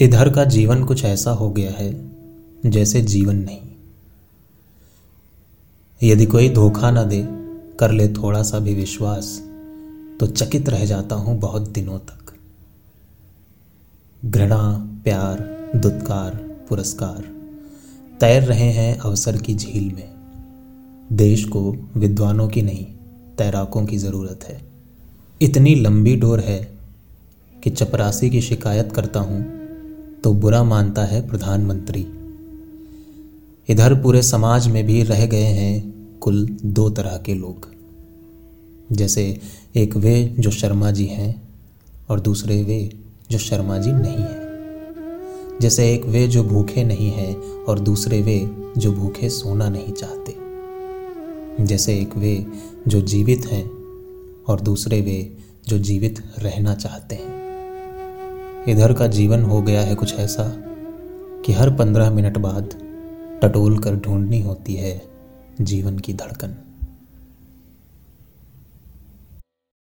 इधर का जीवन कुछ ऐसा हो गया है जैसे जीवन नहीं। यदि कोई धोखा ना दे, कर ले थोड़ा सा भी विश्वास तो चकित रह जाता हूँ बहुत दिनों तक। घृणा, प्यार, दुत्कार, पुरस्कार, तैर रहे हैं अवसर की झील में। देश को विद्वानों की नहीं, तैराकों की ज़रूरत है। इतनी लंबी डोर है कि चपरासी की शिकायत करता हूँ तो बुरा मानता है प्रधानमंत्री। इधर पूरे समाज में भी रह गए हैं कुल दो तरह के लोग। जैसे एक वे जो शर्मा जी हैं और दूसरे वे जो शर्मा जी नहीं हैं। जैसे एक वे जो भूखे नहीं हैं और दूसरे वे जो भूखे सोना नहीं चाहते। जैसे एक वे जो जीवित हैं और दूसरे वे जो जीवित रहना चाहते हैं। इधर का जीवन हो गया है कुछ ऐसा कि हर पंद्रह मिनट बाद टटोल कर ढूंढनी होती है जीवन की धड़कन।